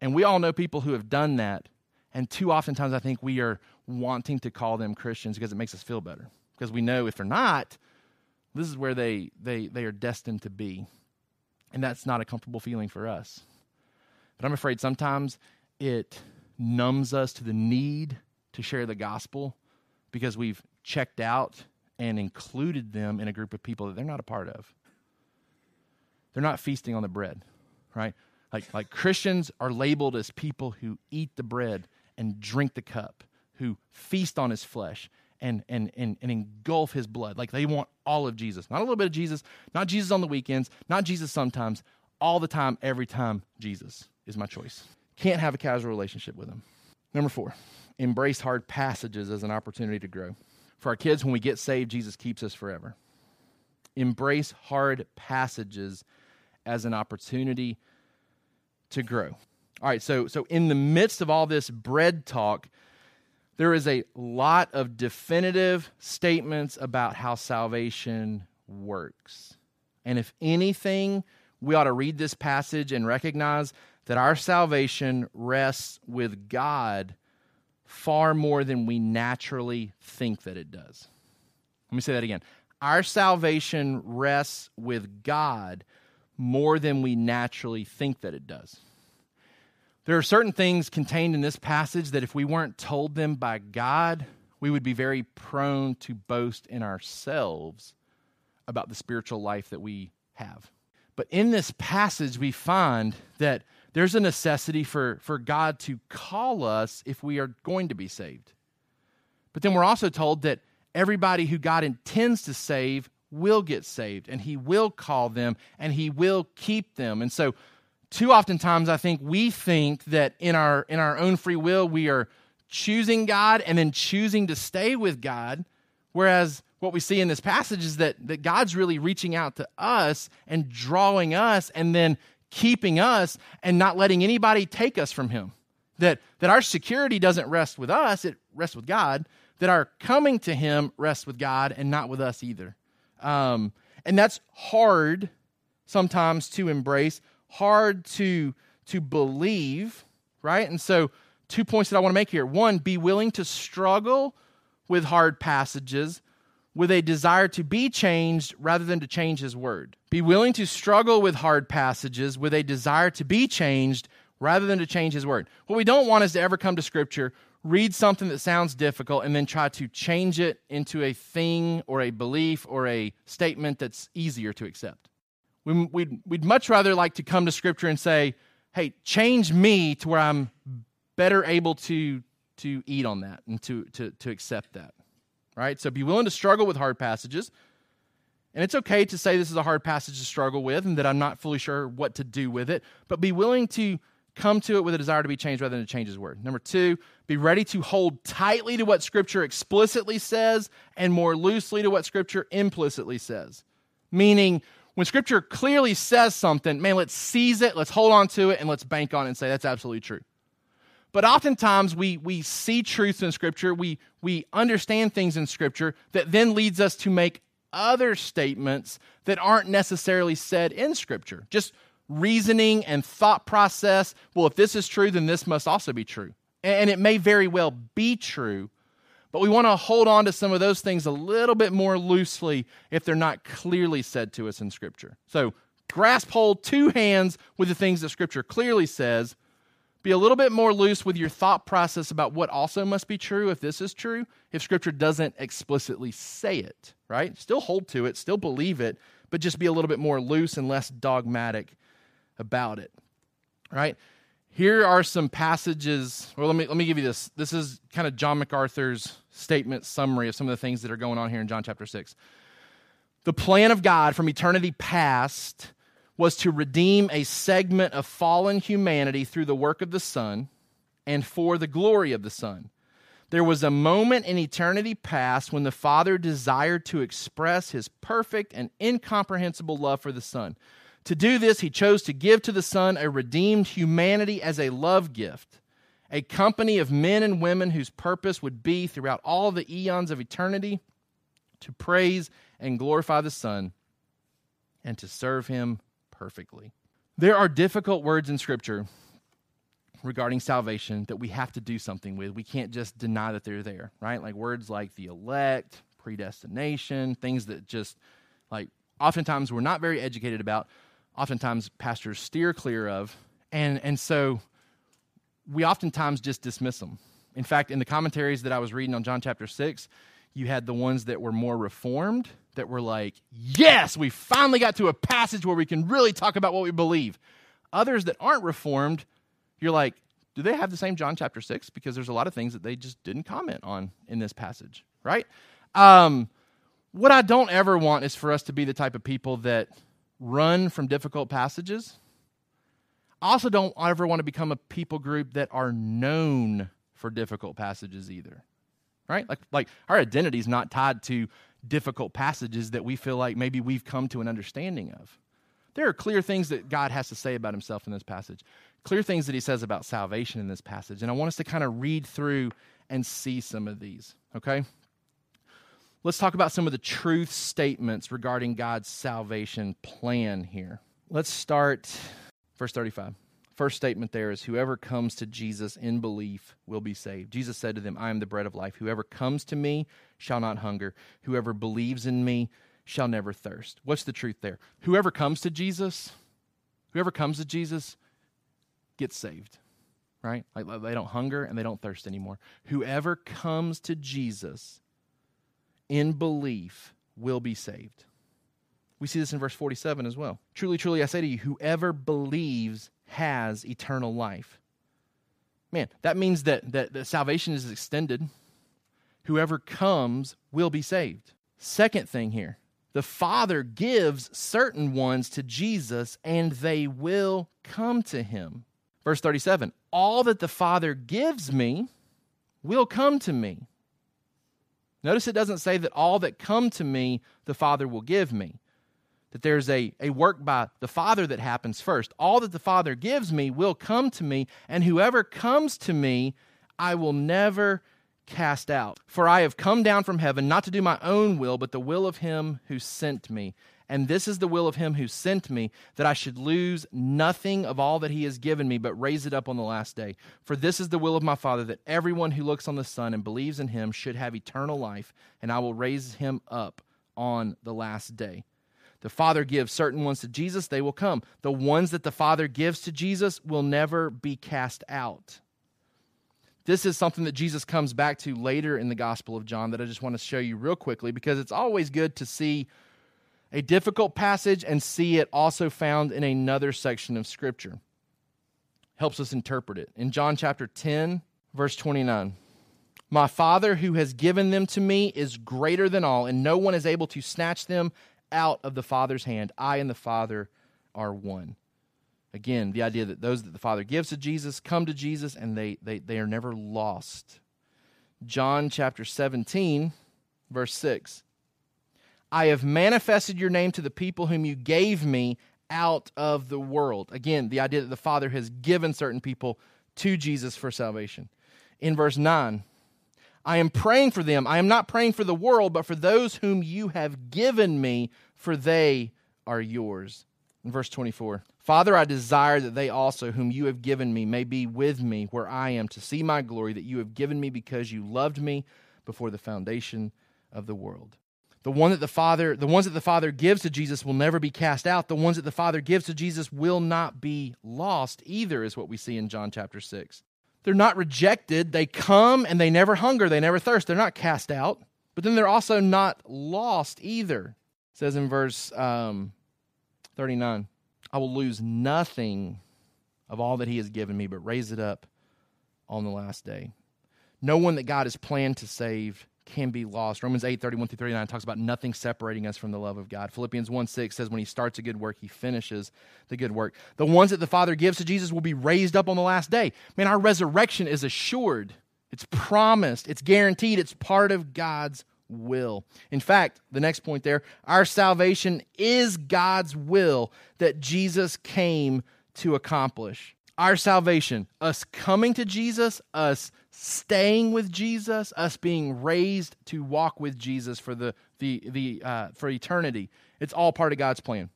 And we all know people who have done that. And too oftentimes, I think we are wanting to call them Christians because it makes us feel better. Because we know if they're not, this is where they, they, they are destined to be. And that's not a comfortable feeling for us. But I'm afraid sometimes it numbs us to the need to share the gospel because we've checked out and included them in a group of people that they're not a part of. They're not feasting on the bread, right? Like, like Christians are labeled as people who eat the bread and drink the cup, who feast on his flesh and, and, and, and engulf his blood. Like they want all of Jesus. Not a little bit of Jesus, not Jesus on the weekends, not Jesus sometimes, all the time, every time, Jesus is my choice. Can't have a casual relationship with him. Number four, embrace hard passages as an opportunity to grow. For our kids, when we get saved, Jesus keeps us forever. Embrace hard passages as an opportunity to grow. All right, so so in the midst of all this bread talk, there is a lot of definitive statements about how salvation works. And if anything, we ought to read this passage and recognize that our salvation rests with God far more than we naturally think that it does. Let me say that again. Our salvation rests with God more than we naturally think that it does. There are certain things contained in this passage that if we weren't told them by God, we would be very prone to boast in ourselves about the spiritual life that we have. But in this passage, we find that there's a necessity for, for God to call us if we are going to be saved. But then we're also told that everybody who God intends to save will get saved, and He will call them, and He will keep them. And so too oftentimes I think we think that in our in our own free will we are choosing God and then choosing to stay with God, whereas what we see in this passage is that, that God's really reaching out to us and drawing us and then keeping us and not letting anybody take us from Him. That, that our security doesn't rest with us, it rests with God. That our coming to Him rests with God and not with us either. Um, and that's hard sometimes to embrace hard to, to believe, right? And so, two points that I want to make here. One, be willing to struggle with hard passages with a desire to be changed rather than to change his word. Be willing to struggle with hard passages with a desire to be changed rather than to change his word. What we don't want is to ever come to scripture, read something that sounds difficult, and then try to change it into a thing or a belief or a statement that's easier to accept. We'd, we'd much rather like to come to Scripture and say, hey, change me to where I'm better able to, to eat on that and to, to, to accept that. Right? So be willing to struggle with hard passages. And it's okay to say this is a hard passage to struggle with and that I'm not fully sure what to do with it, but be willing to come to it with a desire to be changed rather than to change his word. Number two, be ready to hold tightly to what Scripture explicitly says and more loosely to what Scripture implicitly says. Meaning, when scripture clearly says something, man, let's seize it, let's hold on to it, and let's bank on it and say that's absolutely true. But oftentimes we, we see truths in scripture, we, we understand things in scripture that then leads us to make other statements that aren't necessarily said in scripture. Just reasoning and thought process. Well, if this is true, then this must also be true. And it may very well be true, But we want to hold on to some of those things a little bit more loosely if they're not clearly said to us in Scripture. So, grasp hold two hands with the things that Scripture clearly says. Be a little bit more loose with your thought process about what also must be true if this is true, if Scripture doesn't explicitly say it, right? Still hold to it, still believe it, but just be a little bit more loose and less dogmatic about it, right? Here are some passages. Well, let me let me give you this. This is kind of John MacArthur's statement summary of some of the things that are going on here in John chapter 6. The plan of God from eternity past was to redeem a segment of fallen humanity through the work of the Son and for the glory of the Son. There was a moment in eternity past when the Father desired to express his perfect and incomprehensible love for the Son. To do this, he chose to give to the Son a redeemed humanity as a love gift, a company of men and women whose purpose would be throughout all the eons of eternity to praise and glorify the Son and to serve him perfectly. There are difficult words in Scripture regarding salvation that we have to do something with. We can't just deny that they're there, right? Like words like the elect, predestination, things that just like oftentimes we're not very educated about, oftentimes pastors steer clear of. And and so we oftentimes just dismiss them. In fact, in the commentaries that I was reading on John chapter 6, you had the ones that were more reformed that were like, yes, we finally got to a passage where we can really talk about what we believe. Others that aren't reformed you're like, do they have the same John chapter 6? Because there's a lot of things that they just didn't comment on in this passage, right? Um, what I don't ever want is for us to be the type of people that run from difficult passages. I also don't ever want to become a people group that are known for difficult passages either. Right? Like like our identity is not tied to difficult passages that we feel like maybe we've come to an understanding of. There are clear things that God has to say about himself in this passage clear things that he says about salvation in this passage. And I want us to kind of read through and see some of these, okay? Let's talk about some of the truth statements regarding God's salvation plan here. Let's start verse 35. First statement there is whoever comes to Jesus in belief will be saved. Jesus said to them, I am the bread of life. Whoever comes to me shall not hunger. Whoever believes in me shall never thirst. What's the truth there? Whoever comes to Jesus, whoever comes to Jesus gets saved, right? Like they don't hunger and they don't thirst anymore. Whoever comes to Jesus in belief will be saved. We see this in verse 47 as well. Truly, truly, I say to you, whoever believes has eternal life. Man, that means that, that, that salvation is extended. Whoever comes will be saved. Second thing here the Father gives certain ones to Jesus, and they will come to him. Verse 37 All that the Father gives me will come to me. Notice it doesn't say that all that come to me the Father will give me. That there's a, a work by the Father that happens first. All that the Father gives me will come to me, and whoever comes to me, I will never cast out. For I have come down from heaven not to do my own will, but the will of him who sent me. And this is the will of him who sent me, that I should lose nothing of all that he has given me, but raise it up on the last day. For this is the will of my Father, that everyone who looks on the Son and believes in him should have eternal life, and I will raise him up on the last day. The Father gives certain ones to Jesus, they will come. The ones that the Father gives to Jesus will never be cast out. This is something that Jesus comes back to later in the Gospel of John that I just want to show you real quickly because it's always good to see a difficult passage and see it also found in another section of Scripture. Helps us interpret it. In John chapter 10, verse 29. My Father who has given them to me is greater than all, and no one is able to snatch them out of the Father's hand. I and the Father are one. Again, the idea that those that the Father gives to Jesus come to Jesus and they, they, they are never lost. John chapter 17, verse 6. I have manifested your name to the people whom you gave me out of the world. Again, the idea that the Father has given certain people to Jesus for salvation. In verse 9, I am praying for them. I am not praying for the world, but for those whom you have given me, for they are yours. In verse 24, Father, I desire that they also, whom you have given me, may be with me where I am, to see my glory that you have given me because you loved me before the foundation of the world. The one that the Father, the ones that the Father gives to Jesus will never be cast out. The ones that the Father gives to Jesus will not be lost either, is what we see in John chapter 6. They're not rejected. They come and they never hunger, they never thirst. They're not cast out, but then they're also not lost either. It says in verse um, 39 I will lose nothing of all that He has given me, but raise it up on the last day. No one that God has planned to save can be lost. Romans 8, 31 through 39 talks about nothing separating us from the love of God. Philippians 1 6 says when he starts a good work, he finishes the good work. The ones that the Father gives to Jesus will be raised up on the last day. Man, our resurrection is assured, it's promised, it's guaranteed, it's part of God's will. In fact, the next point there, our salvation is God's will that Jesus came to accomplish. Our salvation, us coming to Jesus, us staying with Jesus, us being raised to walk with Jesus for the the the uh, for eternity. It's all part of God's plan.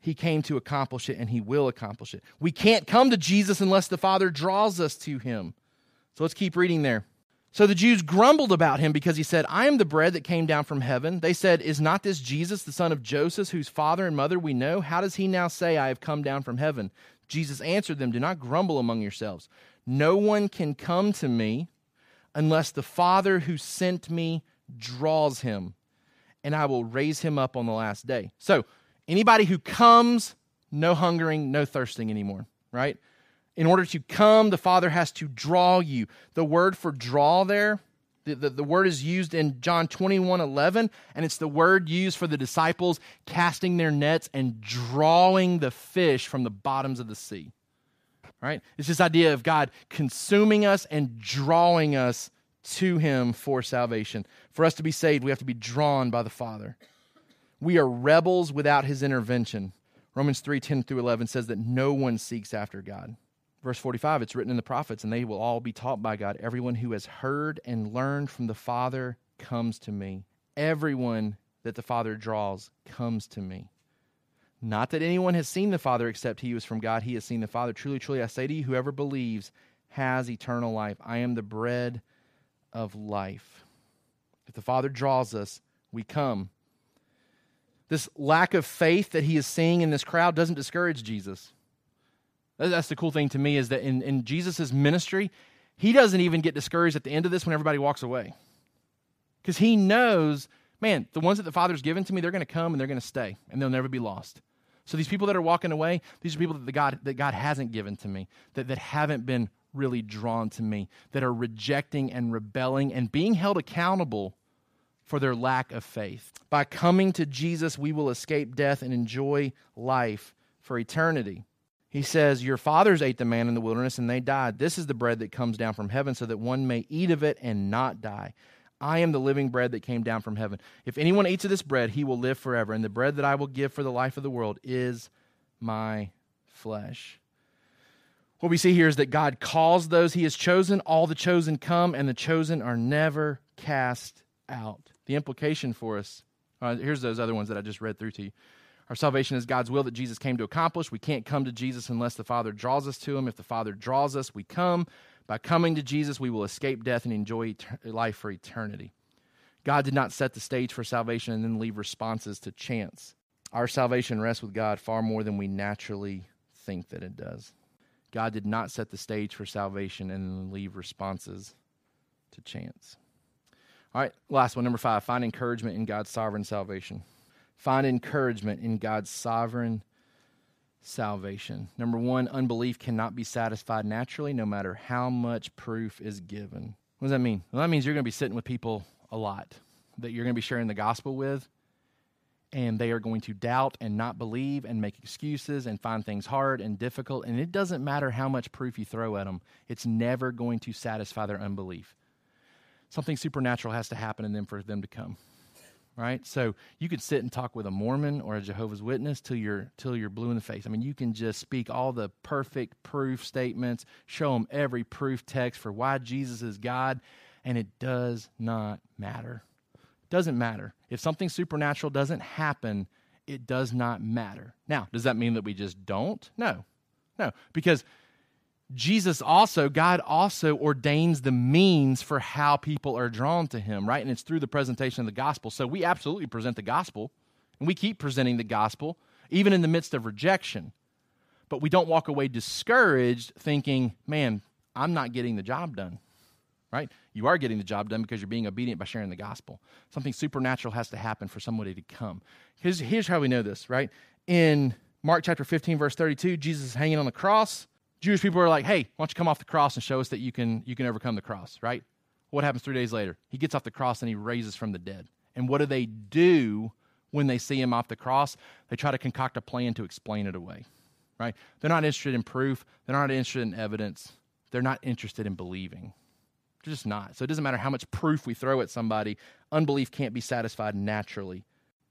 He came to accomplish it, and He will accomplish it. We can't come to Jesus unless the Father draws us to Him. So let's keep reading there. So the Jews grumbled about him because he said, I am the bread that came down from heaven. They said, Is not this Jesus, the son of Joseph, whose father and mother we know? How does he now say, I have come down from heaven? Jesus answered them, Do not grumble among yourselves. No one can come to me unless the Father who sent me draws him, and I will raise him up on the last day. So, anybody who comes, no hungering, no thirsting anymore, right? In order to come, the Father has to draw you. The word for draw there, the, the, the, word is used in John 21 11, and it's the word used for the disciples casting their nets and drawing the fish from the bottoms of the sea right? It's this idea of God consuming us and drawing us to Him for salvation. For us to be saved, we have to be drawn by the Father. We are rebels without His intervention. Romans 3 10 through 11 says that no one seeks after God. Verse 45, it's written in the prophets, and they will all be taught by God. Everyone who has heard and learned from the Father comes to me. Everyone that the Father draws comes to me. Not that anyone has seen the Father except he who is from God. He has seen the Father. Truly, truly, I say to you, whoever believes has eternal life. I am the bread of life. If the Father draws us, we come. This lack of faith that he is seeing in this crowd doesn't discourage Jesus. That's the cool thing to me is that in, in Jesus' ministry, he doesn't even get discouraged at the end of this when everybody walks away. Because he knows, man, the ones that the Father's given to me, they're going to come and they're going to stay and they'll never be lost. So these people that are walking away, these are people that, God, that God hasn't given to me, that, that haven't been really drawn to me, that are rejecting and rebelling and being held accountable for their lack of faith. By coming to Jesus, we will escape death and enjoy life for eternity. He says, Your fathers ate the manna in the wilderness and they died. This is the bread that comes down from heaven so that one may eat of it and not die. I am the living bread that came down from heaven. If anyone eats of this bread, he will live forever. And the bread that I will give for the life of the world is my flesh. What we see here is that God calls those he has chosen, all the chosen come, and the chosen are never cast out. The implication for us uh, here's those other ones that I just read through to you. Our salvation is God's will that Jesus came to accomplish. We can't come to Jesus unless the Father draws us to him. If the Father draws us, we come. By coming to Jesus, we will escape death and enjoy life for eternity. God did not set the stage for salvation and then leave responses to chance. Our salvation rests with God far more than we naturally think that it does. God did not set the stage for salvation and then leave responses to chance. All right, last one, number five find encouragement in God's sovereign salvation. Find encouragement in God's sovereign salvation. Number one, unbelief cannot be satisfied naturally, no matter how much proof is given. What does that mean? Well, that means you're going to be sitting with people a lot that you're going to be sharing the gospel with, and they are going to doubt and not believe and make excuses and find things hard and difficult. And it doesn't matter how much proof you throw at them, it's never going to satisfy their unbelief. Something supernatural has to happen in them for them to come right? So you could sit and talk with a Mormon or a Jehovah's Witness till you're till you're blue in the face. I mean, you can just speak all the perfect proof statements, show them every proof text for why Jesus is God, and it does not matter. It doesn't matter. If something supernatural doesn't happen, it does not matter. Now, does that mean that we just don't? No. No, because Jesus also, God also ordains the means for how people are drawn to him, right? And it's through the presentation of the gospel. So we absolutely present the gospel, and we keep presenting the gospel, even in the midst of rejection. But we don't walk away discouraged thinking, man, I'm not getting the job done, right? You are getting the job done because you're being obedient by sharing the gospel. Something supernatural has to happen for somebody to come. Here's, here's how we know this, right? In Mark chapter 15, verse 32, Jesus is hanging on the cross. Jewish people are like, hey, why don't you come off the cross and show us that you can, you can overcome the cross, right? What happens three days later? He gets off the cross and he raises from the dead. And what do they do when they see him off the cross? They try to concoct a plan to explain it away, right? They're not interested in proof. They're not interested in evidence. They're not interested in believing. They're just not. So it doesn't matter how much proof we throw at somebody, unbelief can't be satisfied naturally.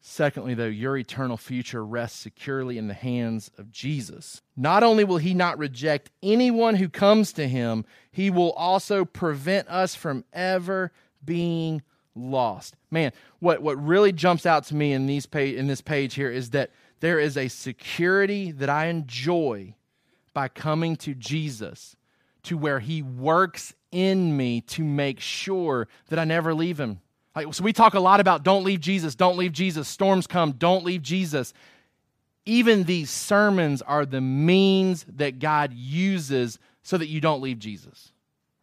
Secondly, though, your eternal future rests securely in the hands of Jesus. Not only will he not reject anyone who comes to him, he will also prevent us from ever being lost. Man, what, what really jumps out to me in, these page, in this page here is that there is a security that I enjoy by coming to Jesus to where he works in me to make sure that I never leave him like, so we talk a lot about don't leave Jesus, don't leave Jesus, storms come, don't leave Jesus. Even these sermons are the means that God uses so that you don't leave Jesus,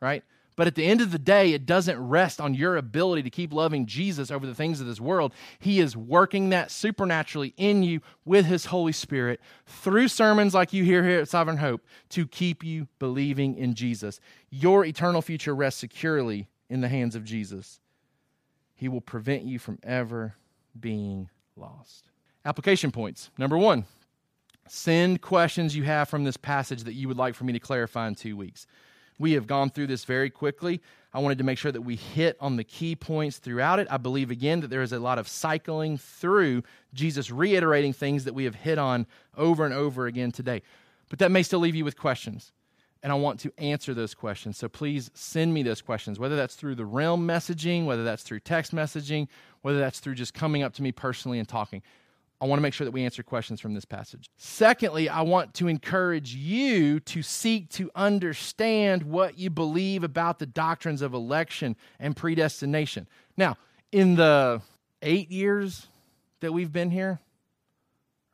right? But at the end of the day, it doesn't rest on your ability to keep loving Jesus over the things of this world. He is working that supernaturally in you with His Holy Spirit through sermons like you hear here at Sovereign Hope to keep you believing in Jesus. Your eternal future rests securely in the hands of Jesus. He will prevent you from ever being lost. Application points. Number one, send questions you have from this passage that you would like for me to clarify in two weeks. We have gone through this very quickly. I wanted to make sure that we hit on the key points throughout it. I believe, again, that there is a lot of cycling through Jesus reiterating things that we have hit on over and over again today. But that may still leave you with questions and I want to answer those questions. So please send me those questions, whether that's through the realm messaging, whether that's through text messaging, whether that's through just coming up to me personally and talking. I want to make sure that we answer questions from this passage. Secondly, I want to encourage you to seek to understand what you believe about the doctrines of election and predestination. Now, in the eight years that we've been here,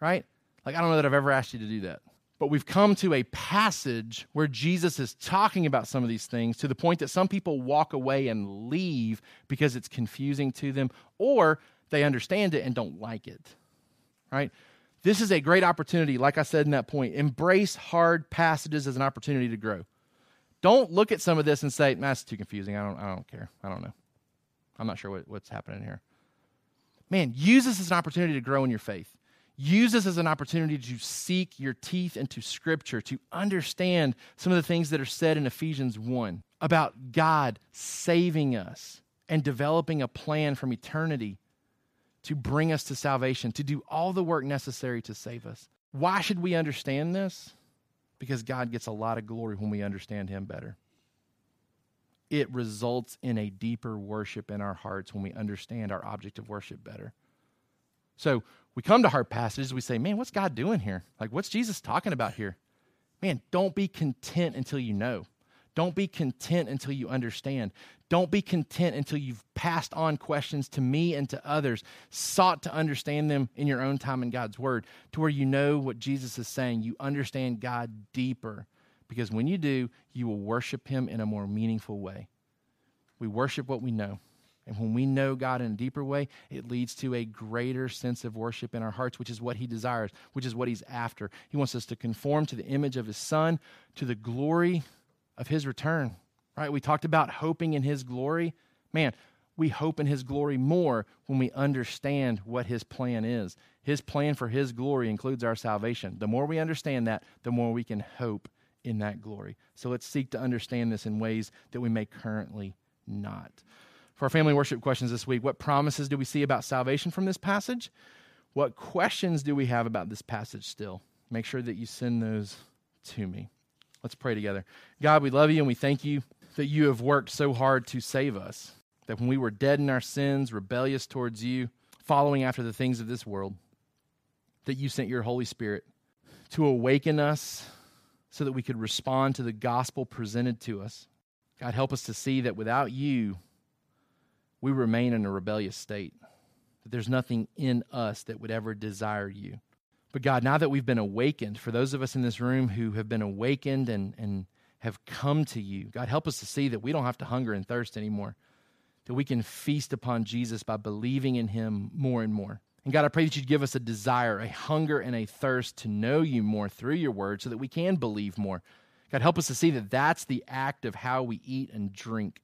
right? Like, I don't know that I've ever asked you to do that. But we've come to a passage where Jesus is talking about some of these things to the point that some people walk away and leave because it's confusing to them or they understand it and don't like it. Right? This is a great opportunity, like I said in that point. Embrace hard passages as an opportunity to grow. Don't look at some of this and say, that's too confusing. I don't, I don't care. I don't know. I'm not sure what, what's happening here. Man, use this as an opportunity to grow in your faith. Use this as an opportunity to seek your teeth into Scripture, to understand some of the things that are said in Ephesians 1 about God saving us and developing a plan from eternity to bring us to salvation, to do all the work necessary to save us. Why should we understand this? Because God gets a lot of glory when we understand Him better. It results in a deeper worship in our hearts when we understand our object of worship better. So, we come to hard passages, we say, man, what's God doing here? Like, what's Jesus talking about here? Man, don't be content until you know. Don't be content until you understand. Don't be content until you've passed on questions to me and to others, sought to understand them in your own time in God's Word, to where you know what Jesus is saying. You understand God deeper. Because when you do, you will worship Him in a more meaningful way. We worship what we know. And when we know God in a deeper way, it leads to a greater sense of worship in our hearts, which is what He desires, which is what He's after. He wants us to conform to the image of His Son, to the glory of His return. Right? We talked about hoping in His glory. Man, we hope in His glory more when we understand what His plan is. His plan for His glory includes our salvation. The more we understand that, the more we can hope in that glory. So let's seek to understand this in ways that we may currently not. For our family worship questions this week, what promises do we see about salvation from this passage? What questions do we have about this passage still? Make sure that you send those to me. Let's pray together. God, we love you and we thank you that you have worked so hard to save us. That when we were dead in our sins, rebellious towards you, following after the things of this world, that you sent your Holy Spirit to awaken us so that we could respond to the gospel presented to us. God, help us to see that without you, we remain in a rebellious state, that there's nothing in us that would ever desire you. But God, now that we've been awakened, for those of us in this room who have been awakened and, and have come to you, God, help us to see that we don't have to hunger and thirst anymore, that we can feast upon Jesus by believing in him more and more. And God, I pray that you'd give us a desire, a hunger, and a thirst to know you more through your word so that we can believe more. God, help us to see that that's the act of how we eat and drink.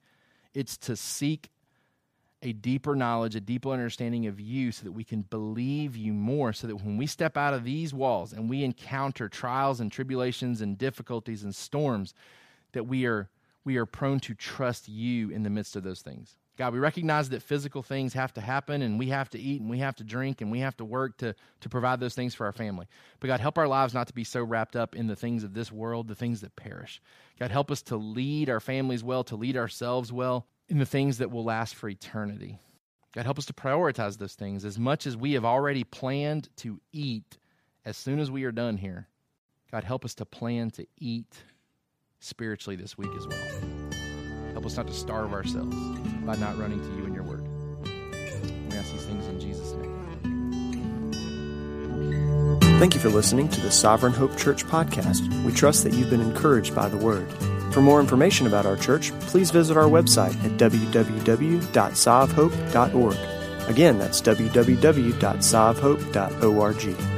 It's to seek a deeper knowledge, a deeper understanding of you so that we can believe you more, so that when we step out of these walls and we encounter trials and tribulations and difficulties and storms, that we are we are prone to trust you in the midst of those things. God, we recognize that physical things have to happen and we have to eat and we have to drink and we have to work to, to provide those things for our family. But God, help our lives not to be so wrapped up in the things of this world, the things that perish. God, help us to lead our families well, to lead ourselves well in the things that will last for eternity. God, help us to prioritize those things as much as we have already planned to eat as soon as we are done here. God, help us to plan to eat spiritually this week as well. Help us not to starve ourselves by not running to you and your word. We ask these things in Jesus' name. Thank you for listening to the Sovereign Hope Church podcast. We trust that you've been encouraged by the word. For more information about our church, please visit our website at www.sovhope.org. Again, that's www.sovhope.org.